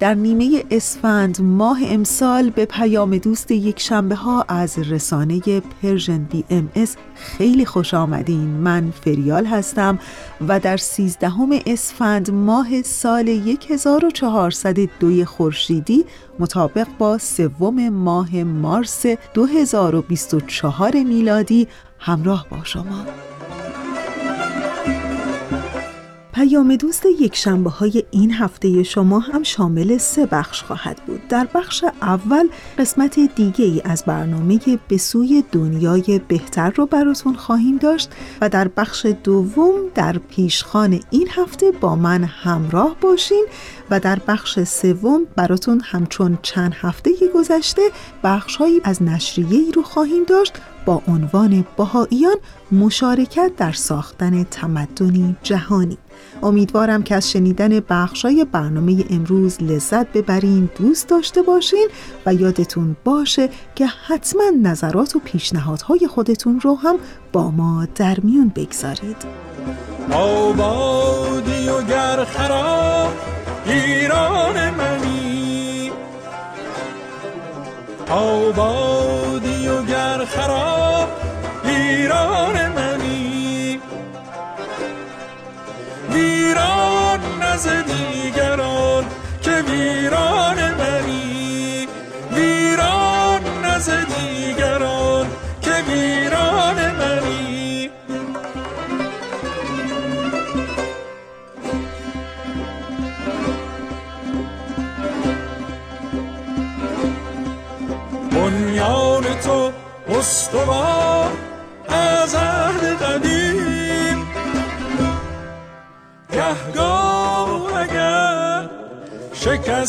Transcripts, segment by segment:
در نیمه اسفند ماه امسال به پیام دوست یک شنبه ها از رسانه Persian BMS خیلی خوش آمدین. من فریال هستم و در سیزدهم اسفند ماه سال 1402 خورشیدی مطابق با سوم ماه مارس 2024 میلادی همراه با شما. پیام دوست یک شنبه های این هفته شما هم شامل سه بخش خواهد بود. در بخش اول قسمت دیگه ای از برنامه به سوی دنیای بهتر رو براتون خواهیم داشت و در بخش دوم در پیشخان این هفته با من همراه باشین و در بخش سوم براتون همچون چند هفته گذشته بخشهایی از نشریه ای رو خواهیم داشت با عنوان باهاییان مشارکت در ساختن تمدنی جهانی. امیدوارم که از شنیدن بخشای برنامه امروز لذت ببرین دوست داشته باشین و یادتون باشه که حتما نظرات و پیشنهادهای خودتون رو هم با ما در میون بگذارید. آبادی و گر خراب ایران منی. آبادی و گر خراب ایران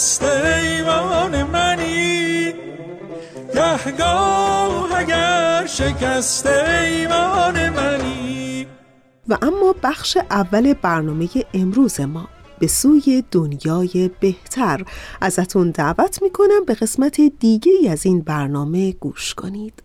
شکست ایوان منی. گهگاه اگر شکست ایوان منی. و اما بخش اول برنامه امروز ما به سوی دنیای بهتر ازتون دعوت می‌کنم به قسمت دیگه از این برنامه گوش کنید.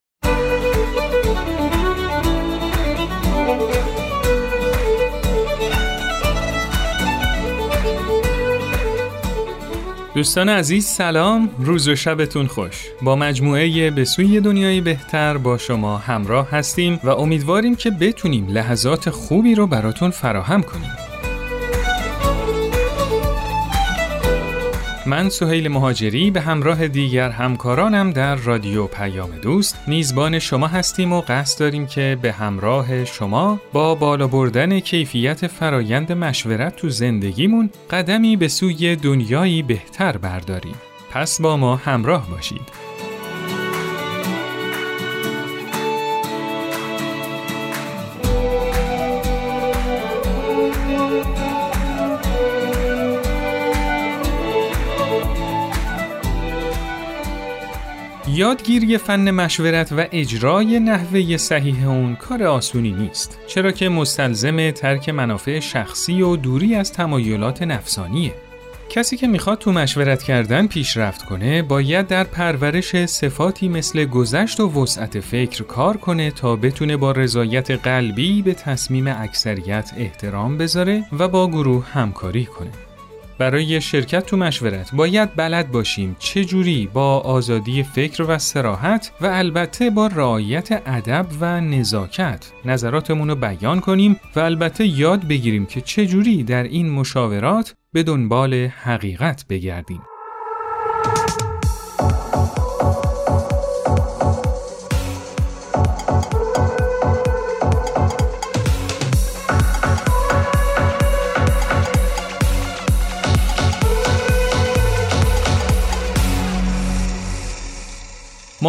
دوستان عزیز سلام. روز و شبتون خوش. با مجموعه به سوی دنیای بهتر با شما همراه هستیم و امیدواریم که بتونیم لحظات خوبی رو براتون فراهم کنیم. من سهیل مهاجری به همراه دیگر همکارانم در رادیو پیام دوست میزبان شما هستیم و قصد داریم که به همراه شما با بالا بردن کیفیت فرایند مشورت تو زندگیمون قدمی به سوی دنیایی بهتر برداریم. پس با ما همراه باشید. یادگیری فن مشورت و اجرای نحوه صحیح اون کار آسونی نیست چرا که مستلزم ترک منافع شخصی و دوری از تمایلات نفسانیه کسی که می‌خواد تو مشورت کردن پیشرفت کنه باید در پرورش صفاتی مثل گذشت و وسعت فکر کار کنه تا بتونه با رضایت قلبی به تصمیم اکثریت احترام بذاره و با گروه همکاری کنه. برای شرکت تو مشورت باید بلد باشیم چه جوری با آزادی فکر و سراحت و البته با رعایت ادب و نزاکت نظراتمون رو بیان کنیم و البته یاد بگیریم که چه جوری در این مشاورات به دنبال حقیقت بگردیم.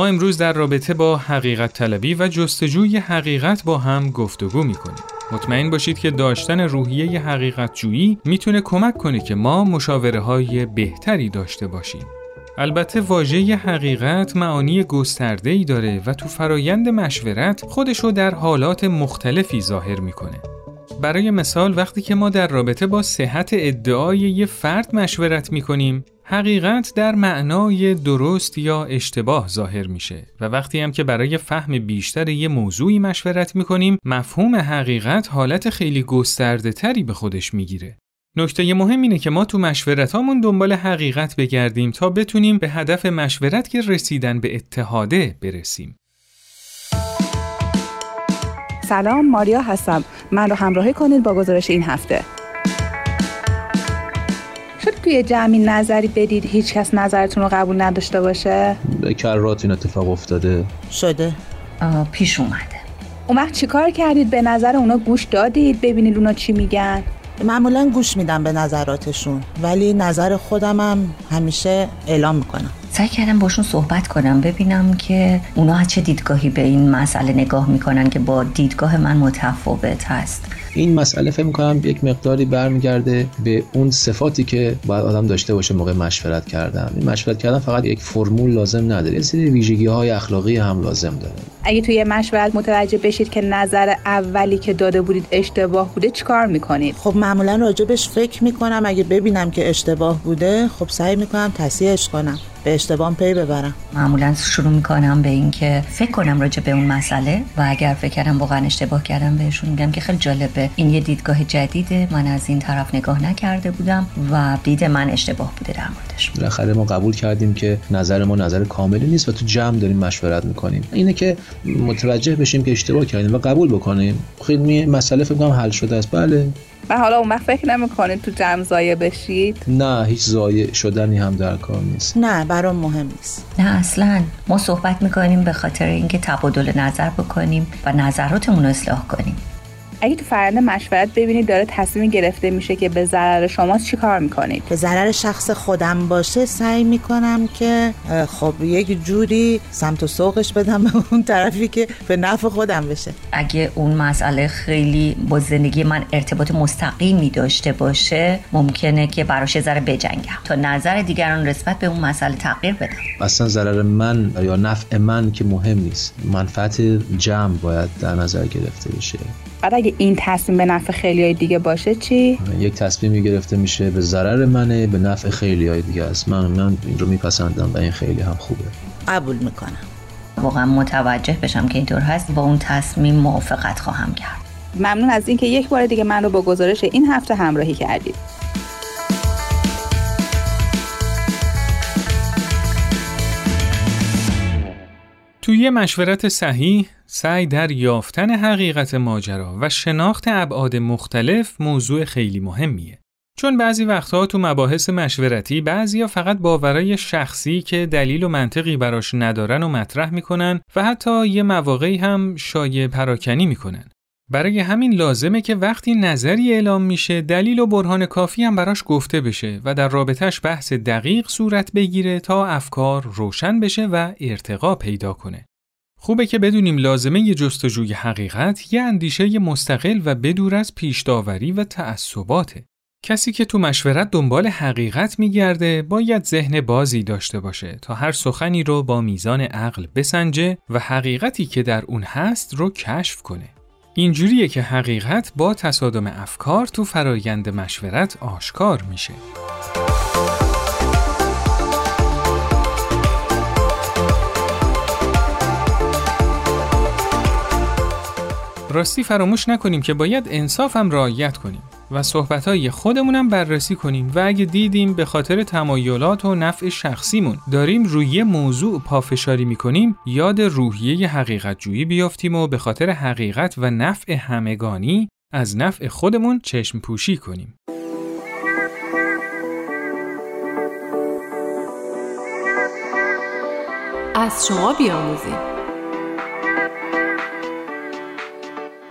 امروز در رابطه با حقیقت طلبی و جستجوی حقیقت با هم گفتگو می کنیم. مطمئن باشید که داشتن روحیه حقیقت جویی می‌تونه کمک کنه که ما مشاوره های بهتری داشته باشیم. البته واژه حقیقت معانی گسترده ای داره و تو فرایند مشورت خودشو در حالات مختلفی ظاهر می‌کنه. برای مثال وقتی که ما در رابطه با صحت ادعای یه فرد مشورت می‌کنیم حقیقت در معنای درست یا اشتباه ظاهر میشه و وقتی هم که برای فهم بیشتر یه موضوعی مشورت می‌کنیم مفهوم حقیقت حالت خیلی گسترده تری به خودش می‌گیره. نکته مهم اینه که ما تو مشورت هامون دنبال حقیقت بگردیم تا بتونیم به هدف مشورت که رسیدن به اتحاده برسیم. سلام ماریا هستم. من رو همراهی کنید با گزارش این هفته. شد توی جمعی نظری بدید هیچ کس نظرتون رو قبول نداشته باشه؟ به کرات این اتفاق افتاده. شده. پیش اومده. اون وقت چیکار کردید؟ به نظر اونا گوش دادید؟ ببینید اونا چی میگن؟ معمولا گوش میدم به نظراتشون ولی نظر خودمم همیشه اعلام می‌کنم. سعی کردم باشون صحبت کنم ببینم که اونا چه دیدگاهی به این مسئله نگاه می‌کنن که با دیدگاه من متفاوت هست. این مسئله فکر می‌کنم یک مقداری برمیگرده به اون صفاتی که باید آدم داشته باشه موقع مشورت کردن. این مشورت کردن فقط یک فرمول لازم نداره یه سری ویژگی های اخلاقی هم لازم داره. اگه توی مشورت متوجه بشید که نظر اولی که داده بودید اشتباه بوده چیکار می‌کنید؟ خب معمولا راجبش فکر می‌کنم اگر ببینم که اشتباه بوده خب سعی می‌کنم تصحیحش کنم. به اشتباه پی ببرم. معمولا شروع می‌کنم به اینکه فکر کنم راجع به اون مسئله و اگر فکر کردم واقعا اشتباه کردم بهشون میگم که خیلی جالبه. این یه دیدگاه جدیده. من از این طرف نگاه نکرده بودم و دید من اشتباه بوده در موردش. بالاخره ما قبول کردیم که نظر ما نظر کاملی نیست و تو جمع داریم مشورت می‌کنیم. اینه که متوجه بشیم که اشتباه کردیم و قبول بکنیم. خیلی مسئله فکر کنم حل شده است. بله. و حالا اون وقت فکر نمی‌کنید تو جمع زایه بشید؟ نه هیچ زایه شدنی هم در کار نیست. نه برام مهم نیست. نه اصلا. ما صحبت می‌کنیم به خاطر اینکه تبادل نظر بکنیم و نظراتمون رو اصلاح کنیم. اگه تو فرآیند مشورت ببینید داره تصمیم گرفته میشه که به ضرر شماست چی کار می‌کنید؟ به ضرر شخص خودم باشه سعی می‌کنم که خب یک جوری سمت و سوقش بدم به اون طرفی که به نفع خودم بشه. اگه اون مسئله خیلی با زندگی من ارتباط مستقیمی داشته باشه ممکنه که براش ذره بجنگم. تا نظر دیگران نسبت به اون مسئله تغییر بدم. اصلا ضرر من یا نفع من که مهم نیست. منفعت جمع باید در نظر گرفته بشه. بعد اگه این تصمیم به نفع خیلی های دیگه باشه چی؟ یک تصمیمی گرفته میشه به ضرر منه به نفع خیلی های دیگه است. من من این رو میپسندم و این خیلی هم خوبه. قبول می‌کنم. واقعا متوجه بشم که اینطور هست. با اون تصمیم موافقت خواهم کرد. ممنون از اینکه یک بار دیگه من رو با گزارش این هفته همراهی کردید. توی مشورت صحیح سعی در یافتن حقیقت ماجرا و شناخت ابعاد مختلف موضوع خیلی مهمیه. چون بعضی وقتها تو مباحث مشورتی بعضیا فقط باورای شخصی که دلیل و منطقی براش ندارن و مطرح می‌کنن و حتی یه مواقعی هم شایع پراکنی می‌کنن. برای همین لازمه که وقتی نظری اعلام میشه دلیل و برهان کافی هم براش گفته بشه و در رابطش بحث دقیق صورت بگیره تا افکار روشن بشه و ارتقا پیدا کنه. خوبه که بدونیم لازمه ی جستجوی حقیقت یه اندیشه مستقل و بدور از پیش داوری و تعصباته. کسی که تو مشورت دنبال حقیقت میگرده باید ذهن بازی داشته باشه تا هر سخنی رو با میزان عقل بسنجه و حقیقتی که در اون هست رو کشف کنه. اینجوریه که حقیقت با تصادم افکار تو فرایند مشورت آشکار میشه. راستی فراموش نکنیم که باید انصاف هم رعایت کنیم. و صحبتهای خودمونم بررسی کنیم و اگه دیدیم به خاطر تمایلات و نفع شخصیمون داریم روی موضوع پافشاری می‌کنیم یاد روحیه حقیقت جویی بیافتیم و به خاطر حقیقت و نفع همگانی از نفع خودمون چشم پوشی کنیم. از شما بیاموزیم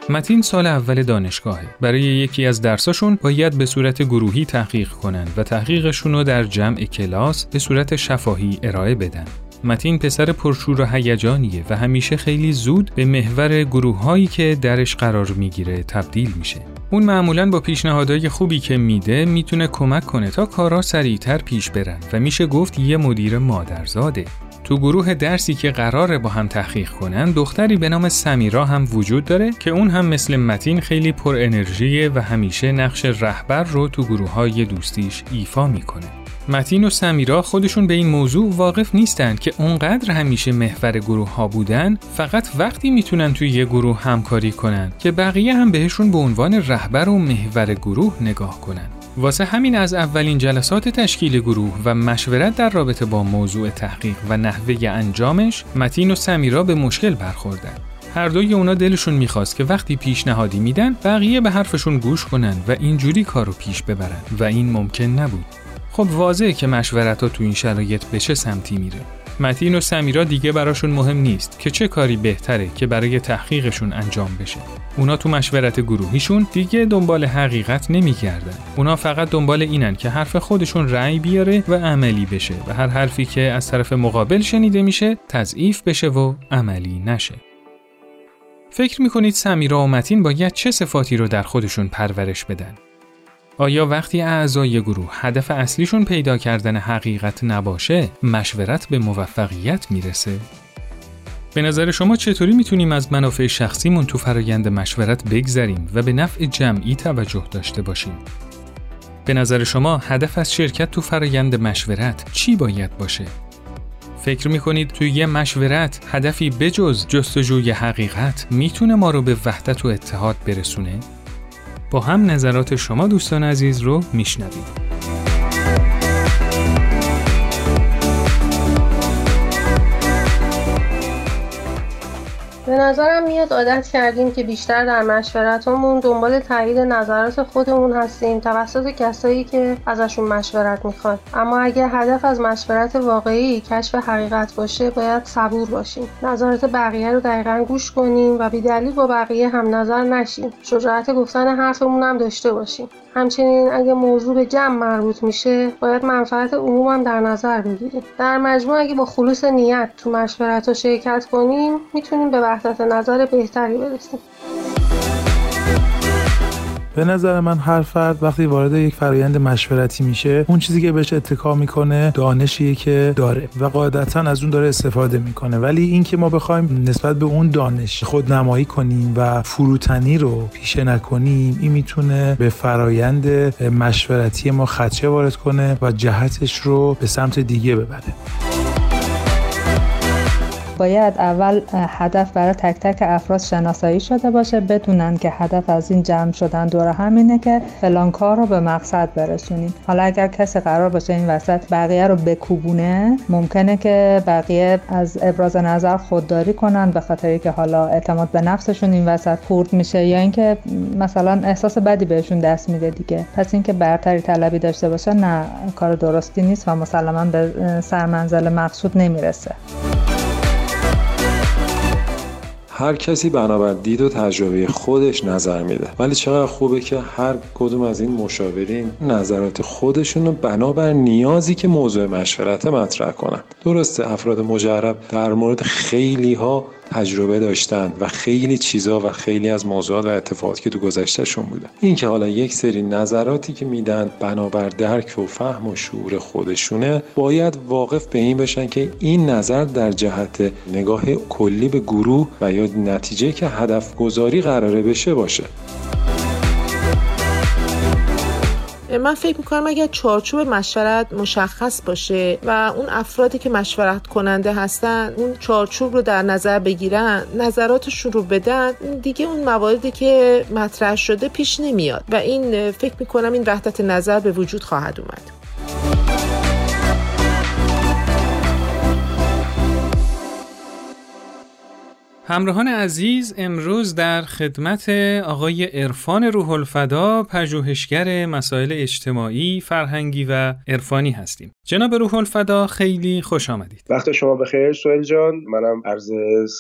متین سال اول دانشگاهه. برای یکی از درساشون باید به صورت گروهی تحقیق کنند و تحقیقشون رو در جمع کلاس به صورت شفاهی ارائه بدن. متین پسر پرشور و هیجانیه و همیشه خیلی زود به محور گروه هایی که درش قرار می‌گیره تبدیل میشه. اون معمولا با پیشنهادهای خوبی که میده می‌تونه کمک کنه تا کارا سریعتر پیش برن و میشه گفت یه مدیر مادرزاده. تو گروه درسی که قراره با هم تحقیق کنن دختری به نام سمیرا هم وجود داره که اون هم مثل متین خیلی پر انرژیه و همیشه نقش رهبر رو تو گروه های دوستیش ایفا می‌کنه. متین و سمیرا خودشون به این موضوع واقف نیستند که اونقدر همیشه محور گروه ها بودن فقط وقتی می‌تونن توی یه گروه همکاری کنن که بقیه هم بهشون به عنوان رهبر و محور گروه نگاه کنن. واسه همین از اولین جلسات تشکیل گروه و مشورت در رابطه با موضوع تحقیق و نحوه انجامش متین و سمیرا به مشکل برخوردن. هر دوی اونا دلشون می‌خواست که وقتی پیشنهادی میدن بقیه به حرفشون گوش کنن و اینجوری کارو پیش ببرن و این ممکن نبود. خب واضحه که مشورت ها تو این شرایط به چه سمتی میره. متین و سمیرا دیگه براشون مهم نیست که چه کاری بهتره که برای تحقیقشون انجام بشه. اونا تو مشورت گروهیشون دیگه دنبال حقیقت نمیگردن. اونا فقط دنبال اینن که حرف خودشون رأی بیاره و عملی بشه و هر حرفی که از طرف مقابل شنیده میشه تضعیف بشه و عملی نشه. فکر می‌کنید سمیرا و متین باید چه صفاتی رو در خودشون پرورش بدن؟ آیا وقتی اعضای گروه هدف اصلیشون پیدا کردن حقیقت نباشه مشورت به موفقیت می‌رسه؟ به نظر شما چطوری می‌تونیم از منافع شخصیمون تو فرایند مشورت بگذریم و به نفع جمعی توجه داشته باشیم؟ به نظر شما هدف از شرکت تو فرایند مشورت چی باید باشه؟ فکر می‌کنید توی یه مشورت هدفی بجز جستجوی حقیقت می‌تونه ما رو به وحدت و اتحاد برسونه؟ با هم نظرات شما دوستان عزیز رو میشنویم. نظرم میاد عادت کردیم که بیشتر در مشورتمون دنبال تایید نظرات خودمون هستیم توسط کسایی که ازشون مشورت می‌خواد اما اگر هدف از مشورت واقعی کشف حقیقت باشه باید صبور باشیم. نظرات بقیه رو دقیقا گوش کنیم و بیدلیل با بقیه هم نظر نشیم. شجاعت گفتن حرفمون هم داشته باشیم. همچنین اگه موضوع به جمع مربوط میشه باید منفعت عموم هم در نظر بگیریم. در مجموع اگه با خلوص نیت تو مشورت شرکت کنیم می‌تونیم به وحدت نظر بهتری برسیم. به نظر من هر فرد وقتی وارد یک فرایند مشورتی میشه اون چیزی که بهش اتکا می‌کنه دانشیه که داره و قاعدتا از اون داره استفاده می‌کنه. ولی اینکه ما بخوایم نسبت به اون دانش خود نمایی کنیم و فروتنی رو پیشه نکنیم این می‌تونه به فرایند مشورتی ما خدشه وارد کنه و جهتش رو به سمت دیگه ببره. باید اول هدف برای تک تک افراد شناسایی شده باشه بدونن که هدف از این جمع شدن دور همینه که فلان کار رو به مقصد برسونیم. حالا اگر کسی قرار باشه این وسط بقیه رو بکوبونه ممکنه که بقیه از ابراز نظر خودداری کنن به خاطری که حالا اعتماد به نفسشون این وسط خورد میشه یا اینکه مثلا احساس بدی بهشون دست میده دیگه. پس اینکه برتری طلبی داشته باشه نه کار درستی نیست و مسلما به سرمنزل مقصود نمی‌رسه. هر کسی بنابر دید و تجربه خودش نظر میده. ولی چقدر خوبه که هر کدوم از این مشاورین نظرات خودشون رو بنابر نیازی که موضوع مشورت مطرح کنن. درسته افراد مجرب در مورد خیلی ها تجربه داشتن و خیلی چیزا و خیلی از موضوعات و اتفاقاتی که تو گذشتهشون بودن این که حالا یک سری نظراتی که میدن بنابر درک و فهم و شعور خودشونه باید واقف به این بشن که این نظر در جهت نگاه کلی به گروه و یا نتیجه که هدف گذاری قراره بشه باشه. من فکر می‌کنم اگر چارچوب مشورت مشخص باشه و اون افرادی که مشورت کننده هستن اون چارچوب رو در نظر بگیرن نظراتشون رو بدن دیگه اون مواردی که مطرح شده پیش نمیاد. و این فکر می‌کنم این وحدت نظر به وجود خواهد اومد. همراهان عزیز امروز در خدمت آقای عرفان روح الفدا پژوهشگر مسائل اجتماعی، فرهنگی و عرفانی هستیم. جناب روح الفدا خیلی خوش آمدید. وقت شما بخیر سوهل جان. منم عرض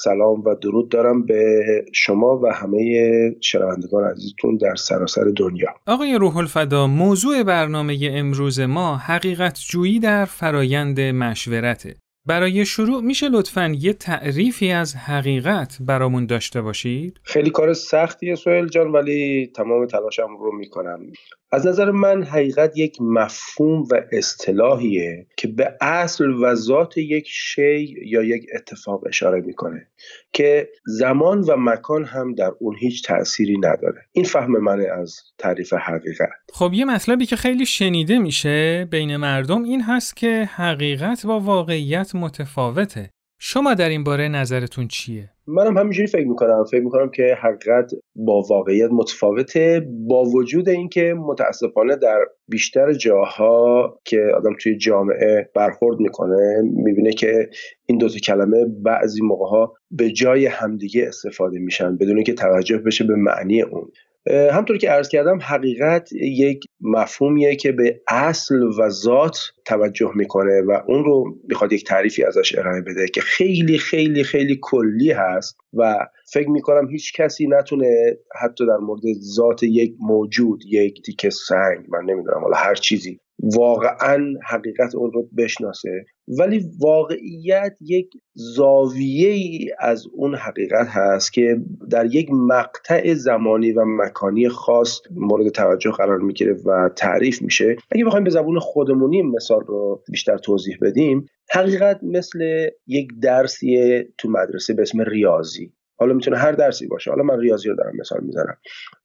سلام و درود دارم به شما و همه شنوندگان عزیزتون در سراسر دنیا. آقای روح الفدا موضوع برنامه امروز ما حقیقت جویی در فرایند مشورته. برای شروع میشه لطفا یه تعریفی از حقیقت برامون داشته باشید؟ خیلی کار سختیه سوهل جان ولی تمام تلاشم رو می‌کنم از نظر من حقیقت یک مفهوم و اصطلاحیه که به اصل و ذات یک شی یا یک اتفاق اشاره می‌کنه که زمان و مکان هم در اون هیچ تأثیری نداره. این فهم منه از تعریف حقیقت. خب یه مطلبی که خیلی شنیده میشه بین مردم این هست که حقیقت با واقعیت متفاوته. شما در این باره نظرتون چیه؟ منم همینجوری فکر می‌کنم فکر می‌کنم که حقیقت با واقعیت متفاوته با وجود اینکه متاسفانه در بیشتر جاها که آدم توی جامعه برخورد می‌کنه می‌بینه که این دوتا کلمه بعضی موقع ها به جای همدیگه استفاده میشن بدون که توجه بشه به معنی اون همطور که عرض کردم حقیقت یک مفهومیه که به اصل و ذات توجه می‌کنه و اون رو می‌خواد یک تعریفی ازش ارائه بده که خیلی خیلی خیلی کلی هست و فکر می‌کنم هیچ کسی نتونه حتی در مورد ذات یک موجود یک تیکه سنگ من نمی‌دونم حالا هر چیزی واقعا حقیقت اون رو بشناسه. ولی واقعیت یک زاویه ای از اون حقیقت هست که در یک مقطع زمانی و مکانی خاص مورد توجه قرار می‌گیره و تعریف میشه. اگه بخوایم به زبون خودمونی مثال رو بیشتر توضیح بدیم حقیقت مثل یک درسی تو مدرسه به اسم ریاضی. حالا می‌تونه هر درسی باشه. حالا من ریاضی رو دارم مثال می‌زنم.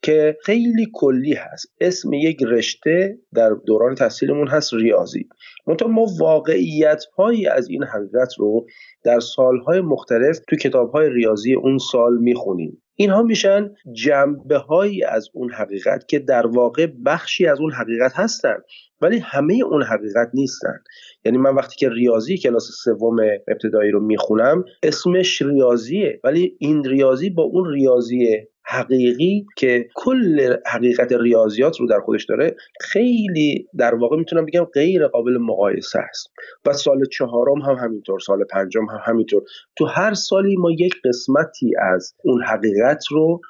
که خیلی کلی هست. اسم یک رشته در دوران تحصیلمون هست ریاضی. منتها ما واقعیت هایی از این حقیقت رو در سالهای مختلف تو کتاب های ریاضی اون سال می‌خونیم. اینها میشن جنبه هایی از اون حقیقت که در واقع بخشی از اون حقیقت هستن. ولی همه اون حقیقت نیستن. یعنی من وقتی که ریاضی کلاس سوم ابتدایی رو می‌خونم اسمش ریاضیه. ولی این ریاضی با اون ریاضی حقیقی که کل حقیقت ریاضیات رو در خودش داره خیلی در واقع می‌تونم بگم غیر قابل مقایسه است. و سال چهارم هم همینطور سال پنجم هم همینطور. تو هر سالی ما یک قسمتی از اون حقیقت رو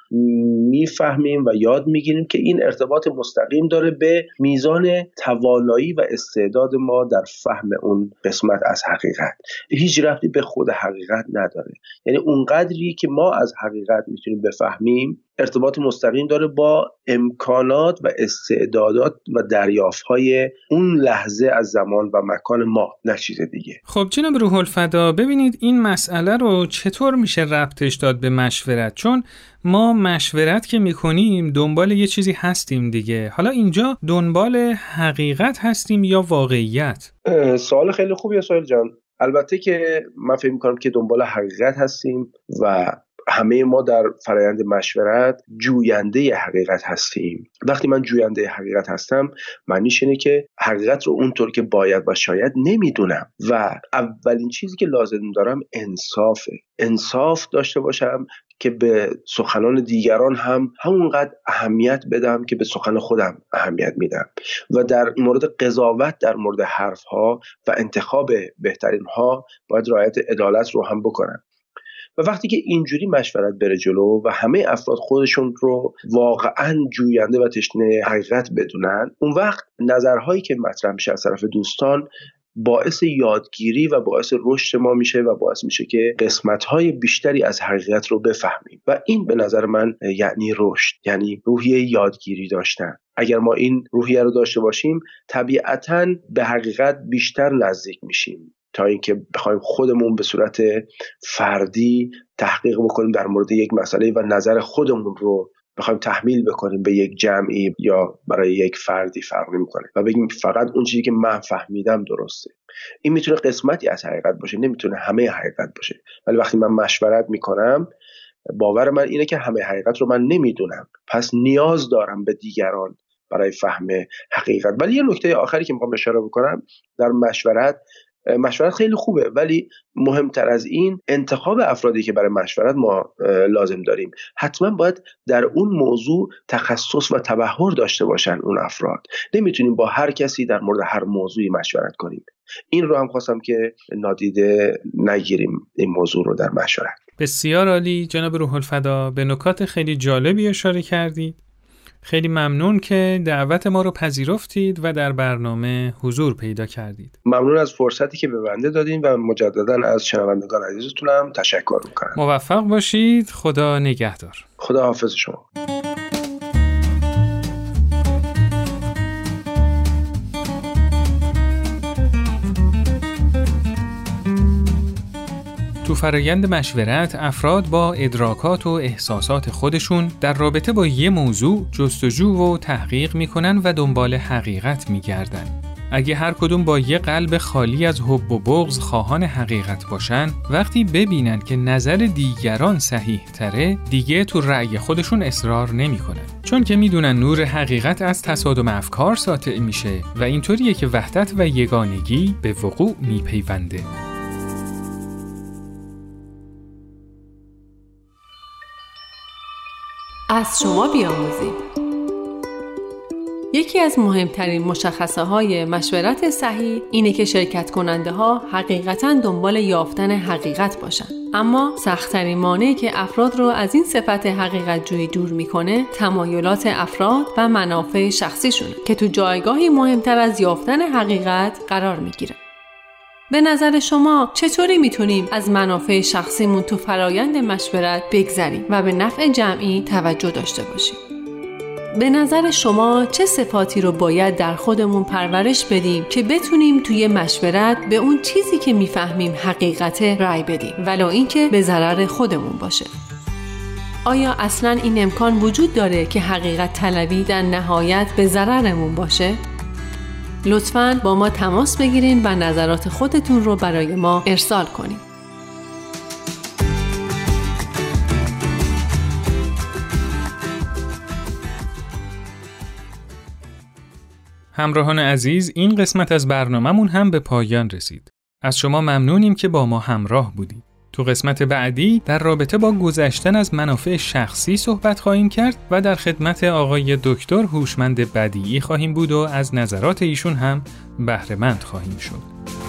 می‌فهمیم و یاد می‌گیریم که این ارتباط مستقیم داره به میزان توانایی و استعداد ما در فهم اون قسمت از حقیقت. هیچ رفتی به خود حقیقت نداره. یعنی اونقدری که ما از حقیقت می‌تونیم بفهمیم ارتباط مستقیم داره با امکانات و استعدادات و دریافت های اون لحظه از زمان و مکان ما نه چیز دیگه. خب جناب روح الفدا ببینید این مسئله رو چطور میشه ربطش داد به مشورت؟ چون ما مشورت که می‌کنیم دنبال یه چیزی هستیم دیگه. حالا اینجا دنبال حقیقت هستیم یا واقعیت؟ سوال خیلی خوبیه سوال جان. البته که من فکر می‌کنم که دنبال حقیقت هستیم و همه ما در فرایند مشورت جوینده حقیقت هستیم. وقتی من جوینده حقیقت هستم معنیش اینه که حقیقت رو اونطور که باید و شاید نمی‌دونم. و اولین چیزی که لازم دارم انصافه. انصاف داشته باشم که به سخنان دیگران هم همونقدر اهمیت بدم که به سخن خودم اهمیت میدم. و در مورد قضاوت در مورد حرف ها و انتخاب بهترین ها باید رعایت عدالت رو هم بکنم. و وقتی که اینجوری مشورت بره جلو و همه افراد خودشون رو واقعا جوینده و تشنه حقیقت بدونن اون وقت نظرهایی که مطرح میشه از طرف دوستان باعث یادگیری و باعث رشد ما میشه و باعث میشه که قسمت های بیشتری از حقیقت رو بفهمیم. و این به نظر من یعنی رشد یعنی روحیه یادگیری داشتن. اگر ما این روحیه رو داشته باشیم طبیعتا به حقیقت بیشتر نزدیک میشیم. تا اینکه بخوایم خودمون به صورت فردی تحقیق بکنیم در مورد یک مسئله و نظر خودمون رو بخوایم تحمیل بکنیم به یک جمعی یا برای یک فردی فرق نمی‌کنه و بگیم فقط اون چیزی که من فهمیدم درسته. این می‌تونه قسمتی از حقیقت باشه نمی‌تونه همه حقیقت باشه. ولی وقتی من مشورت می‌کنم باور من اینه که همه حقیقت رو من نمی‌دونم. پس نیاز دارم به دیگران برای فهم حقیقت. ولی یه نکته آخری که می‌خوام اشاره بکنم در مشورت مشورت خیلی خوبه. ولی مهمتر از این انتخاب افرادی که برای مشورت ما لازم داریم. حتما باید در اون موضوع تخصص و تبهر داشته باشن اون افراد. نمی‌تونیم با هر کسی در مورد هر موضوعی مشورت کنیم. این رو هم خواستم که نادیده نگیریم این موضوع رو در مشورت. بسیار عالی. جناب روح الفدا به نکات خیلی جالبی اشاره کردید. خیلی ممنون که دعوت ما رو پذیرفتید و در برنامه حضور پیدا کردید. ممنون از فرصتی که به بنده دادین و مجددا از شنوندگان عزیزتونم تشکر می‌کنم. موفق باشید. خدا نگهدار. خدا حافظ شما. تو فرایند مشورت افراد با ادراکات و احساسات خودشون در رابطه با یه موضوع جستجو و تحقیق می‌کنن و دنبال حقیقت میگردن. اگه هر کدوم با یه قلب خالی از حب و بغض خواهان حقیقت باشن وقتی ببینن که نظر دیگران صحیح تره دیگه تو رأی خودشون اصرار نمی‌کنن چون که می‌دونن نور حقیقت از تصادم افکار ساطع میشه و اینطوریه که وحدت و یگانگی به وقوع میپیونده از شما بیاموزیم. یکی از مهمترین مشخصه های مشورت صحیح اینه که شرکت کننده ها حقیقتا دنبال یافتن حقیقت باشن. اما سختترین مانعی که افراد رو از این صفت حقیقت جویی دور می‌کنه تمایلات افراد و منافع شخصیشونه که تو جایگاهی مهمتر از یافتن حقیقت قرار می‌گیره. به نظر شما چطوری می‌تونیم از منافع شخصیمون تو فرایند مشورت بگذریم و به نفع جمعی توجه داشته باشیم؟ به نظر شما چه صفاتی رو باید در خودمون پرورش بدیم که بتونیم توی مشورت به اون چیزی که می‌فهمیم حقیقت رای بدیم ولو اینکه به ضرر خودمون باشه آیا اصلا این امکان وجود داره که حقیقت طلبی در نهایت به ضررمون باشه؟ لطفا با ما تماس بگیرین و نظرات خودتون رو برای ما ارسال کنید. همراهان عزیز این قسمت از برنامهمون هم به پایان رسید. از شما ممنونیم که با ما همراه بودید. تو قسمت بعدی در رابطه با گذشتن از منافع شخصی صحبت خواهیم کرد و در خدمت آقای دکتر هوشمند بدیعی خواهیم بود و از نظرات ایشون هم بهرهمند خواهیم شد.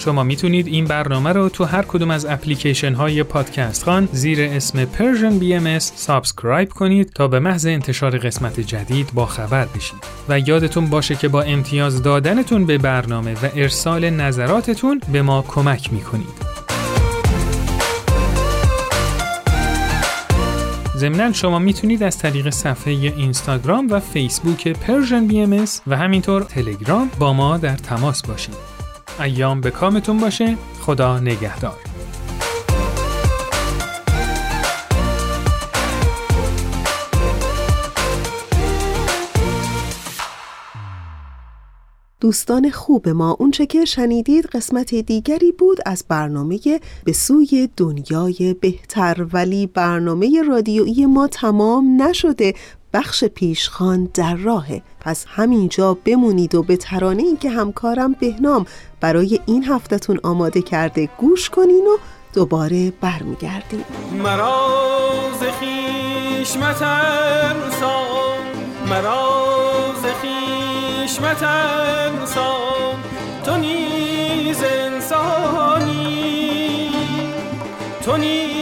شما می‌تونید این برنامه رو تو هر کدوم از اپلیکیشن های پادکست خوان زیر اسم Persian BMS subscribe کنید تا به محض انتشار قسمت جدید با خبر بشید و یادتون باشه که با امتیاز دادنتون به برنامه و ارسال نظراتتون به ما کمک می‌کنید. ضمنا شما می‌تونید از طریق صفحه اینستاگرام و فیسبوک پرژن بی و همینطور تلگرام با ما در تماس باشید. ایام به کامتون باشه. خدا نگهدار. دوستان خوب ما اونچه که شنیدید قسمت دیگری بود از برنامه به سوی دنیای بهتر. ولی برنامه رادیویی ما تمام نشده. بخش پیشخان در راهه. پس همینجا بمونید و به ترانه ای که همکارم بهنام برای این هفتهتون آماده کرده گوش کنین و دوباره برمیگردیم. مراز خیش مراز خیش تو نیز انسانی. تو نیز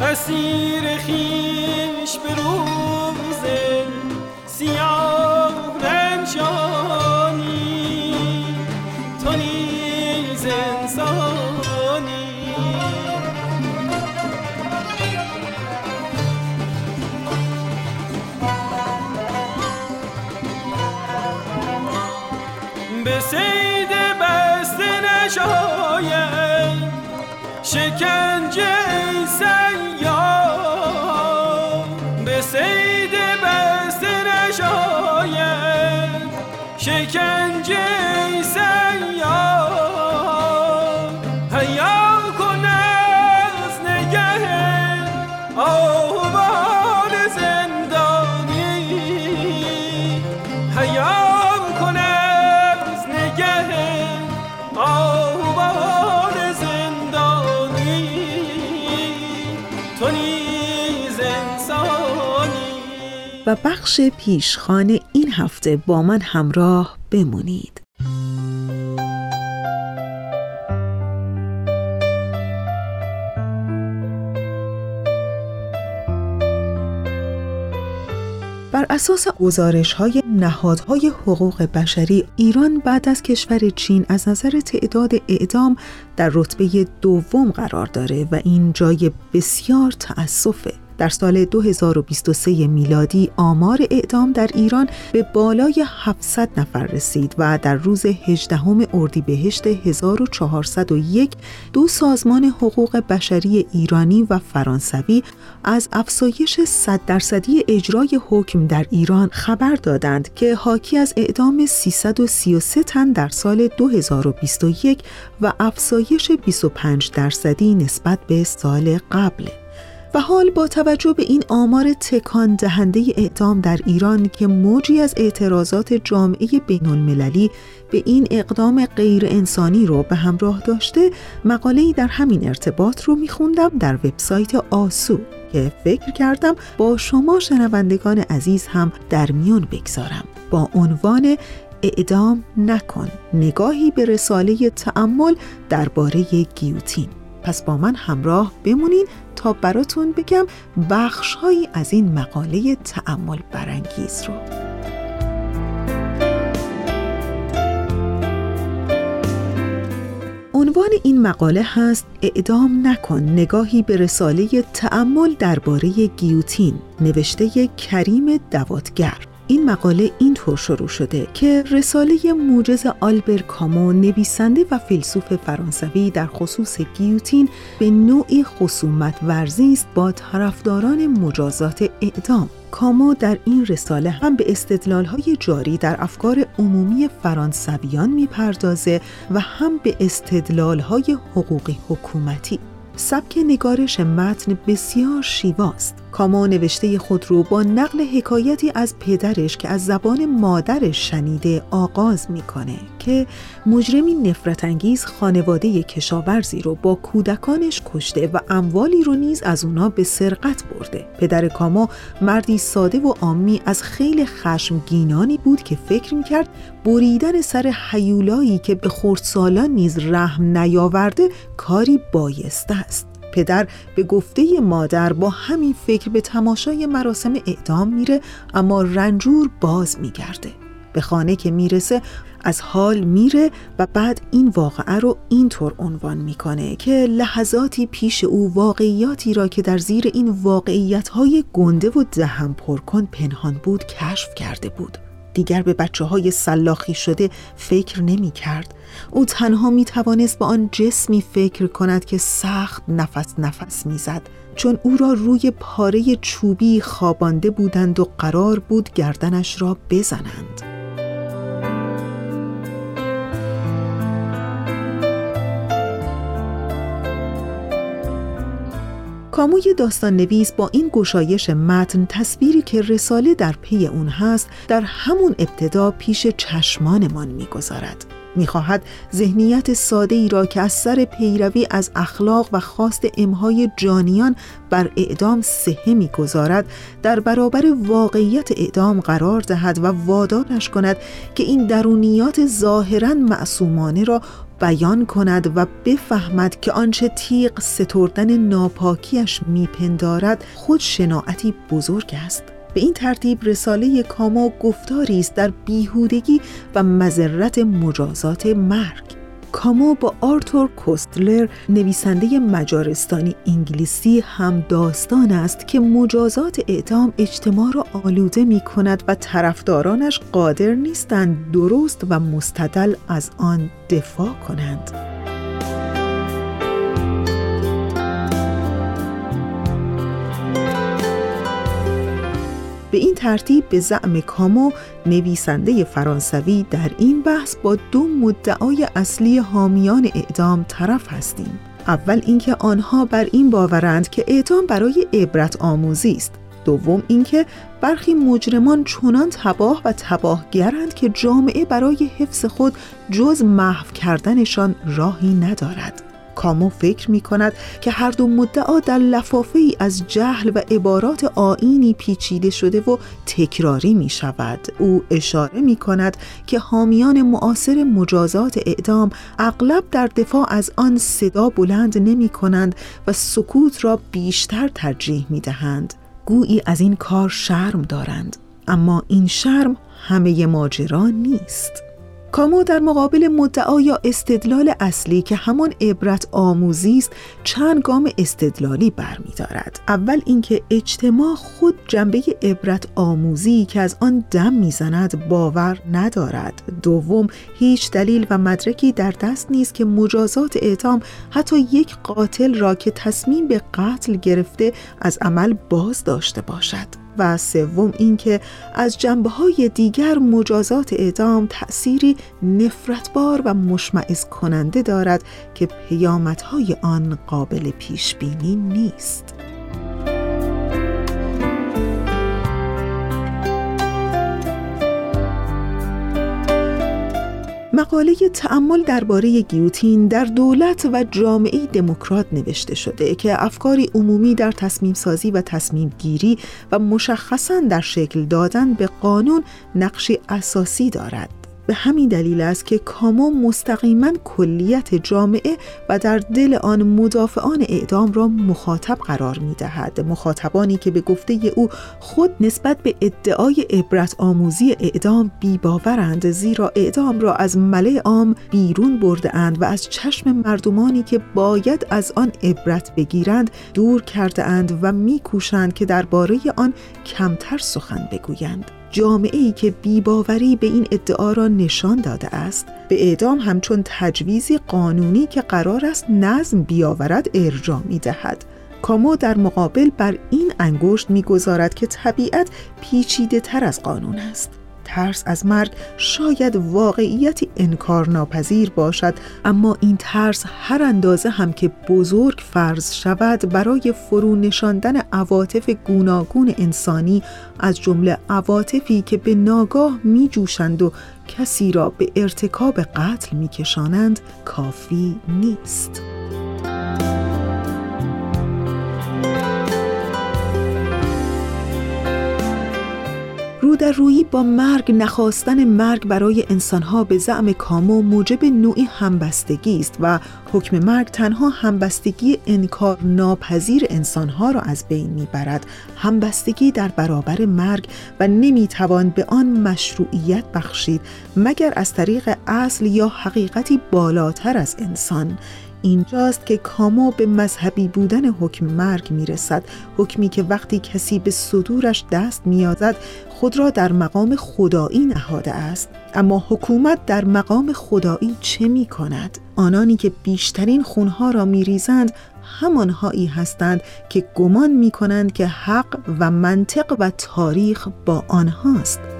اسیر خیش به روز سیاه رنجانی تو نیز انسانی. به سید بسته نشاید شکنجه ای شکنجه ای سیاد حیا کن از نگه آهوان زندانی. حیا کن از نگه آهوان زندانی. تو نیز انسانی. و بخش پیشخان هفته با من همراه بمونید. بر اساس گزارش های نهادهای حقوق بشری ایران بعد از کشور چین از نظر تعداد اعدام در رتبه دوم قرار داره و این جای بسیار تأسفه در سال 2023 میلادی آمار اعدام در ایران به بالای 700 نفر رسید و در روز 18 اردیبهشت 1401 دو سازمان حقوق بشری ایرانی و فرانسوی از افزایش 100 درصدی اجرای حکم در ایران خبر دادند که حاکی از اعدام 333 تن در سال 2021 و افزایش 25 درصدی نسبت به سال قبل. و حال با توجه به این آمار تکان دهنده اعدام در ایران که موجی از اعتراضات جامعه بین المللی به این اقدام غیر انسانی رو به همراه داشته مقاله‌ای در همین ارتباط رو میخوندم در وبسایت آسو که فکر کردم با شما شنوندگان عزیز هم در میون بگذارم. با عنوان اعدام نکن نگاهی به رساله تأمل درباره گیوتین. پس با من همراه بمونین تا براتون بگم بخشهایی از این مقاله تأمل برانگیز رو. عنوان این مقاله هست اعدام نکن نگاهی به رساله تأمل درباره گیوتین نوشته کریم دواتگر این مقاله اینطور شروع شده که رساله موجز آلبر کامو نویسنده و فیلسوف فرانسوی در خصوص گیوتین به نوعی خصومت ورزی است با طرفداران مجازات اعدام. کامو در این رساله هم به استدلالهای جاری در افکار عمومی فرانسویان می‌پردازه و هم به استدلالهای حقوقی حکومتی. سبک نگارش متن بسیار شیواست کاما نوشته خود رو با نقل حکایتی از پدرش که از زبان مادرش شنیده آغاز می‌کنه که مجرمی نفرت انگیز خانواده کشاورزی رو با کودکانش کشته و اموالی رو نیز از اونا به سرقت برده. پدر کاما مردی ساده و عامی از خیلی خشمگینانی بود که فکر می‌کرد بریدن سر حیولایی که به خردسالان نیز رحم نیاورده کاری بایسته است. پدر به گفته مادر با همین فکر به تماشای مراسم اعدام میره اما رنجور باز میگرده. به خانه که می‌رسه از حال میره و بعد این واقعه رو اینطور عنوان می‌کنه که لحظاتی پیش او واقعیاتی را که در زیر این واقعیت های گنده و دهم پرکن پنهان بود کشف کرده بود. دیگر به بچه های سلاخی شده فکر نمی کرد. او تنها می توانست با آن جسمی فکر کند که سخت نفس نفس می زد. چون او را روی پاره چوبی خوابانده بودند و قرار بود گردنش را بزنند. کاموی داستان نویس با این گشایش متن تصویری که رساله در پی اون هست در همون ابتدا پیش چشمانمان می‌گذارد. می‌خواهد ذهنیت ساده ای را که از سر پیروی از اخلاق و خواست امهای جانیان بر اعدام سهه می‌گذارد در برابر واقعیت اعدام قرار دهد و وادارش کند که این درونیات ظاهرا معصومانه را بیان کند و بفهمد که آنچه تیغ ستردن ناپاکیش میپندارد خود شناعتی بزرگ است. به این ترتیب رساله کاما گفتاری است در بیهودگی و مذرت مجازات مرگ. کامو با آرتور کوستلر نویسنده مجارستانی انگلیسی هم داستان است که مجازات اعدام اجتماع را آلوده می کند و طرفدارانش قادر نیستند درست و مستدل از آن دفاع کنند. به این ترتیب به زعم کامو نویسنده فرانسوی در این بحث با دو مدعای اصلی حامیان اعدام طرف هستیم. اول اینکه آنها بر این باورند که اعدام برای عبرت آموزی است. دوم اینکه برخی مجرمان چنان تباه و تباهگرند که جامعه برای حفظ خود جز محو کردنشان راهی ندارد. کامو فکر می کند که هر دو مدعا در لفافه ای از جهل و عبارات آینی پیچیده شده و تکراری می شود. او اشاره می کند که حامیان معاصر مجازات اعدام اغلب در دفاع از آن صدا بلند نمی کنند و سکوت را بیشتر ترجیح می دهند. گویی از این کار شرم دارند. اما این شرم همه ماجرا نیست. کامو در مقابل مدعا یا استدلال اصلی که همان عبرت آموزی است چند گام استدلالی برمیدارد اول اینکه اجتماع خود جنبه عبرت آموزی که از آن دم می‌زند باور ندارد. دوم هیچ دلیل و مدرکی در دست نیست که مجازات اعدام حتی یک قاتل را که تصمیم به قتل گرفته از عمل باز داشته باشد. و سوم اینکه از جنبه های دیگر مجازات اعدام تأثیری نفرتبار و مشمعز کننده دارد که پیامدهای آن قابل پیش بینی نیست. مقاله تعمل درباره گیوتین در دولت و جامعه دموکرات نوشته شده که افکاری عمومی در تصمیم سازی و تصمیم گیری و مشخصا در شکل دادن به قانون نقشی اساسی دارد. به همین دلیل است که کامو مستقیما کلیت جامعه و در دل آن مدافعان اعدام را مخاطب قرار می دهد. مخاطبانی که به گفته او خود نسبت به ادعای عبرت آموزی اعدام بی باورند زیرا اعدام را از مله عام بیرون برده اند و از چشم مردمانی که باید از آن عبرت بگیرند دور کرده اند و میکوشند که درباره آن کمتر سخن بگویند. جامعه ای که بیباوری به این ادعا را نشان داده است به اعدام همچون تجویزی قانونی که قرار است نظم بیاورد ارجاع می دهد. کامو در مقابل بر این انگشت می‌گذارد که طبیعت پیچیده تر از قانون است. ترس از مرگ شاید واقعیتی انکار ناپذیر باشد اما این ترس هر اندازه هم که بزرگ فرض شود برای فرو نشاندن عواطف گوناگون انسانی از جمله عواطفی که به ناگاه می جوشند و کسی را به ارتکاب قتل می کشانند کافی نیست. در روی با مرگ نخواستن مرگ برای انسانها به زعم کامو موجب نوعی همبستگی است و حکم مرگ تنها همبستگی انکار ناپذیر انسانها را از بین می‌برد. همبستگی در برابر مرگ و نمی‌توان به آن مشروعیت بخشید مگر از طریق اصل یا حقیقتی بالاتر از انسان. اینجاست که کامو به مذهبی بودن حکم مرگ می‌رسد. حکمی که وقتی کسی به صدورش دست میازد خود را در مقام خدایی نهاده است. اما حکومت در مقام خدایی چه می کند؟ آنانی که بیشترین خونها را می ریزند همانهایی هستند که گمان می کنند که حق و منطق و تاریخ با آنهاست.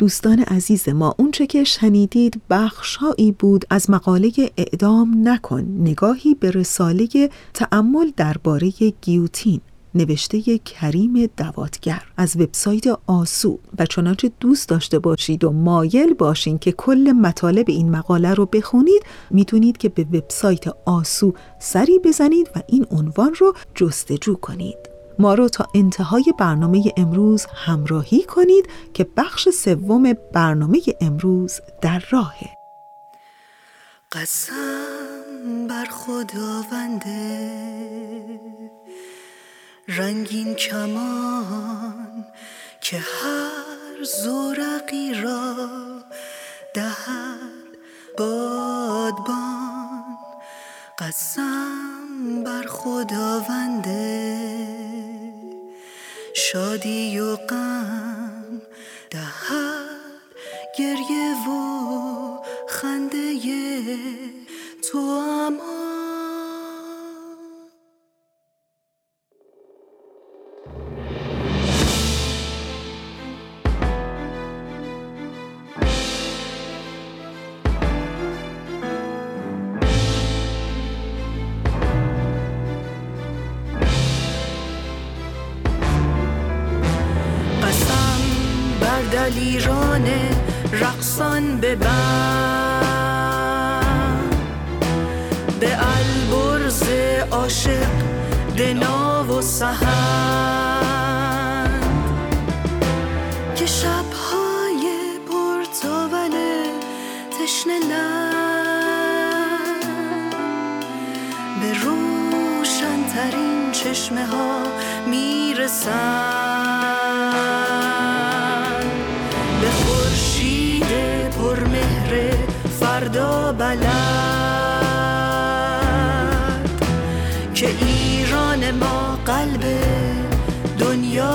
دوستان عزیز ما اونچه که شنیدید بخشهایی بود از مقاله اعدام نکن نگاهی به رساله تأمل درباره گیوتین نوشته کریم دواتگر از وبسایت آسو. و چنانچه دوست داشته باشید و مایل باشین که کل مطالب این مقاله رو بخونید می‌تونید که به وبسایت آسو سری بزنید و این عنوان رو جستجو کنید. ما رو تا انتهای برنامه امروز همراهی کنید که بخش سوم برنامه امروز در راهه. قسم بر خداونده رنگین کمان که هر زورقی را دهد بادبان. قسم بر خداونده شادی و غم دهد گریه و خنده تو اما دلیران رقصان ببند به البرز عاشق دنا و سهند. که شبهای پرتاول تشنه به روشنترین چشمه ها می‌رسند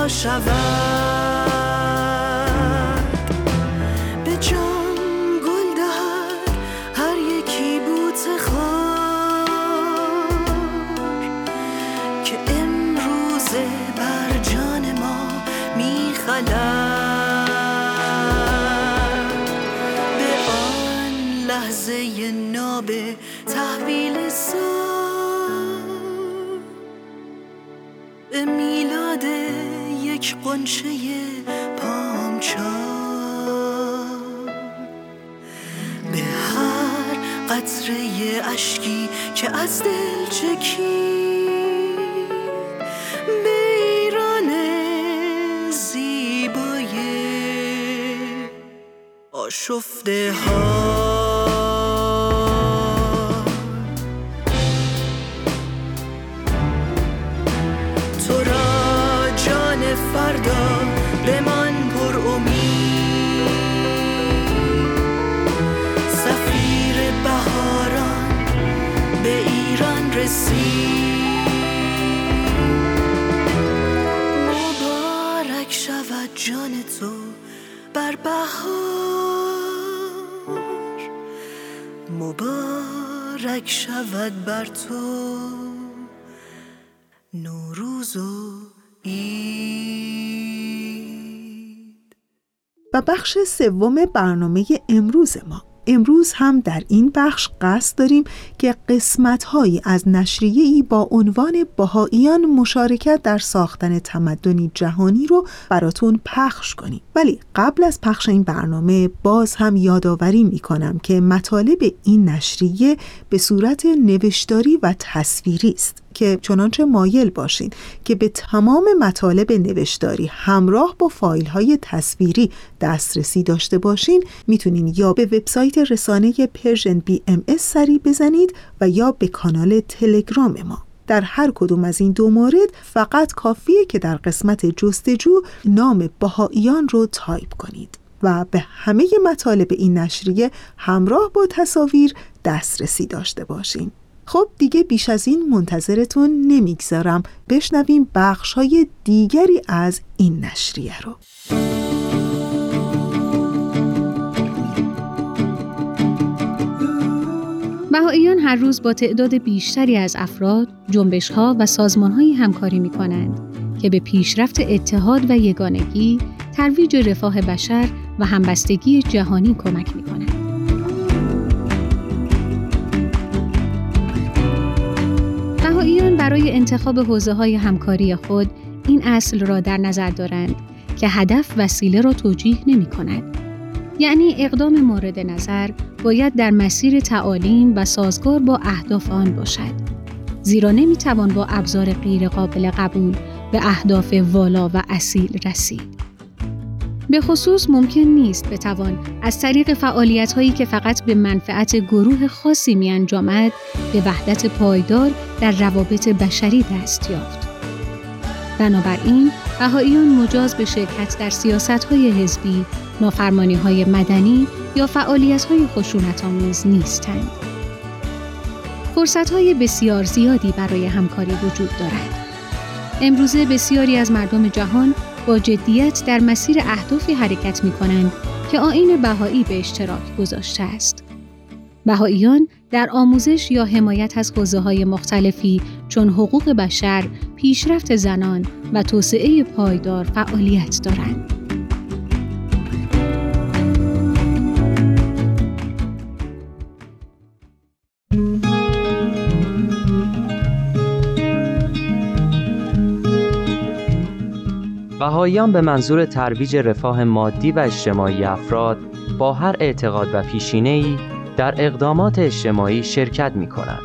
دنیا یک قنچه پامچال به هر قطره اشکی که از دل چکید به ایران زیبای آشفته ها. مبارک شود بر تو نوروز و عید. و بخش سوم برنامه امروز ما. امروز هم در این بخش قصد داریم که قسمت‌هایی از نشریه‌ای با عنوان بهاییان مشارکت در ساختن تمدنی جهانی رو براتون پخش کنیم. ولی قبل از پخش این برنامه باز هم یادآوری می‌کنم که مطالب این نشریه به صورت نوشتاری و تصویری است. که چنانچه مایل باشین که به تمام مطالب نوشتاری همراه با فایل های تصویری دسترسی داشته باشین می‌تونین یا به وبسایت رسانه پرژن بی‌ام‌اس سری بزنید و یا به کانال تلگرام ما. در هر کدوم از این دو مورد فقط کافیه که در قسمت جستجو نام بهاییان رو تایپ کنید و به همه مطالب این نشریه همراه با تصاویر دسترسی داشته باشین. خب دیگه بیش از این منتظرتون نمی‌گذارم بشنویم بخش های دیگری از این نشریه رو بهاییان هر روز با تعداد بیشتری از افراد، جنبش‌ها و سازمان‌هایی همکاری می‌کنند که به پیشرفت اتحاد و یگانگی، ترویج رفاه بشر و همبستگی جهانی کمک می کند. برای انتخاب حوزه های همکاری خود این اصل را در نظر دارند که هدف وسیله را توجیه نمی کند. یعنی اقدام مورد نظر باید در مسیر تعالیم و سازگار با اهداف آن باشد. زیرا نمی توان با ابزار غیرقابل قبول به اهداف والا و اصیل رسید. به خصوص ممکن نیست بتوان از طریق فعالیت هایی که فقط به منفعت گروه خاصی می انجامد به وحدت پایدار در روابط بشری دست یافت. بنابراین بهاییان مجاز به شرکت در سیاست های حزبی، نافرمانی های مدنی یا فعالیت های خشونت آمیز نیستند. فرصت های بسیار زیادی برای همکاری وجود دارد. امروزه بسیاری از مردم جهان با جدیت در مسیر اهدافی حرکت می کنند که آین بهایی به اشتراک گذاشته است. بهاییان در آموزش یا حمایت از حوزه های مختلفی چون حقوق بشر، پیشرفت زنان و توسعه پایدار فعالیت دارند. بهاییان به منظور ترویج رفاه مادی و اجتماعی افراد با هر اعتقاد و پیشینه‌ای در اقدامات اجتماعی شرکت می کنند.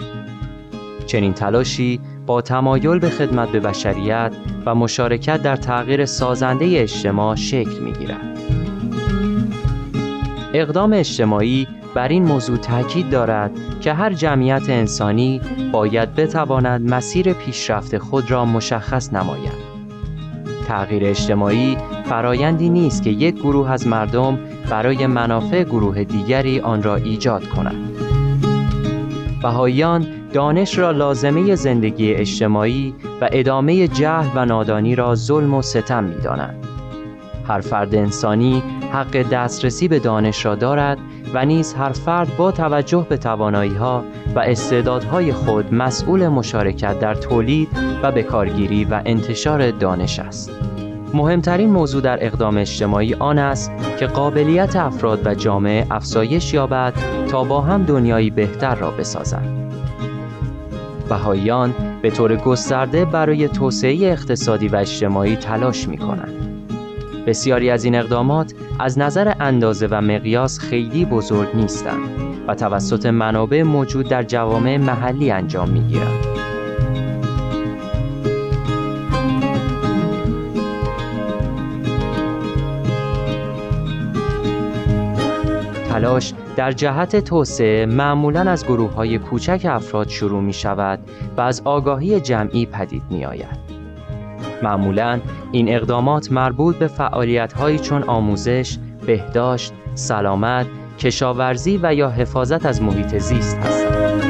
چنین تلاشی با تمایل به خدمت به بشریت و مشارکت در تغییر سازنده اجتماع شکل می گیرد. اقدام اجتماعی بر این موضوع تاکید دارد که هر جمعیت انسانی باید بتواند مسیر پیشرفت خود را مشخص نماید. تغییر اجتماعی فرایندی نیست که یک گروه از مردم برای منافع گروه دیگری آن را ایجاد کنند. بهاییان دانش را لازمه زندگی اجتماعی و ادامه جهل و نادانی را ظلم و ستم می دانند. هر فرد انسانی حق دسترسی به دانش را دارد و نیز هر فرد با توجه به توانایی ها و استعدادهای خود مسئول مشارکت در تولید و بکارگیری و انتشار دانش است. مهمترین موضوع در اقدام اجتماعی آن است که قابلیت افراد و جامعه افزایش یابد تا با هم دنیایی بهتر را بسازند. بهاییان به طور گسترده برای توسعه اقتصادی و اجتماعی تلاش می کنند. بسیاری از این اقدامات از نظر اندازه و مقیاس خیلی بزرگ نیستند و توسط منابع موجود در جوامع محلی انجام می گیرند. تلاش در جهت توسعه معمولا از گروه های کوچک افراد شروع می شود و از آگاهی جمعی پدید می آید. معمولا این اقدامات مربوط به فعالیت هایی چون آموزش، بهداشت، سلامت، کشاورزی و یا حفاظت از محیط زیست هستند.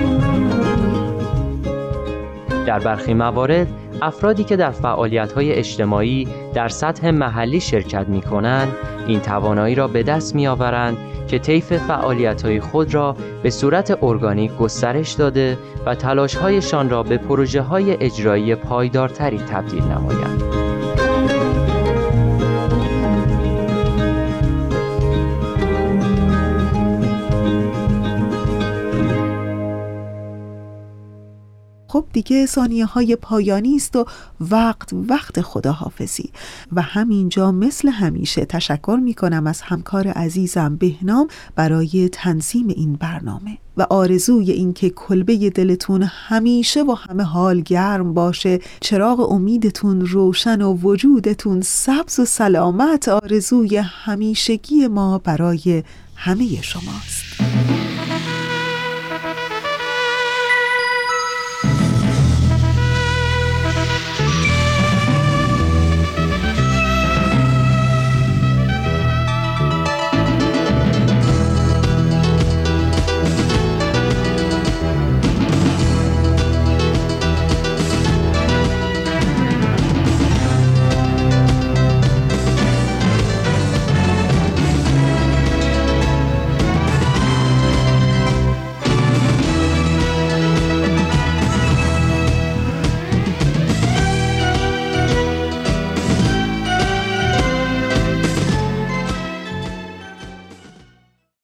در برخی موارد افرادی که در فعالیت های اجتماعی در سطح محلی شرکت می کنند این توانایی را به دست می آورند که طیف فعالیت های خود را به صورت ارگانیک گسترش داده و تلاش هایشان را به پروژه های اجرایی پایدارتری تبدیل نمایند. خب دیگه ثانیه های پایانی است و وقت وقت خداحافظی. و همینجا مثل همیشه تشکر می کنم از همکار عزیزم بهنام برای تنظیم این برنامه. و آرزوی اینکه کلبه دلتون همیشه و همه حال گرم باشه چراغ امیدتون روشن و وجودتون سبز و سلامت آرزوی همیشگی ما برای همه شماست.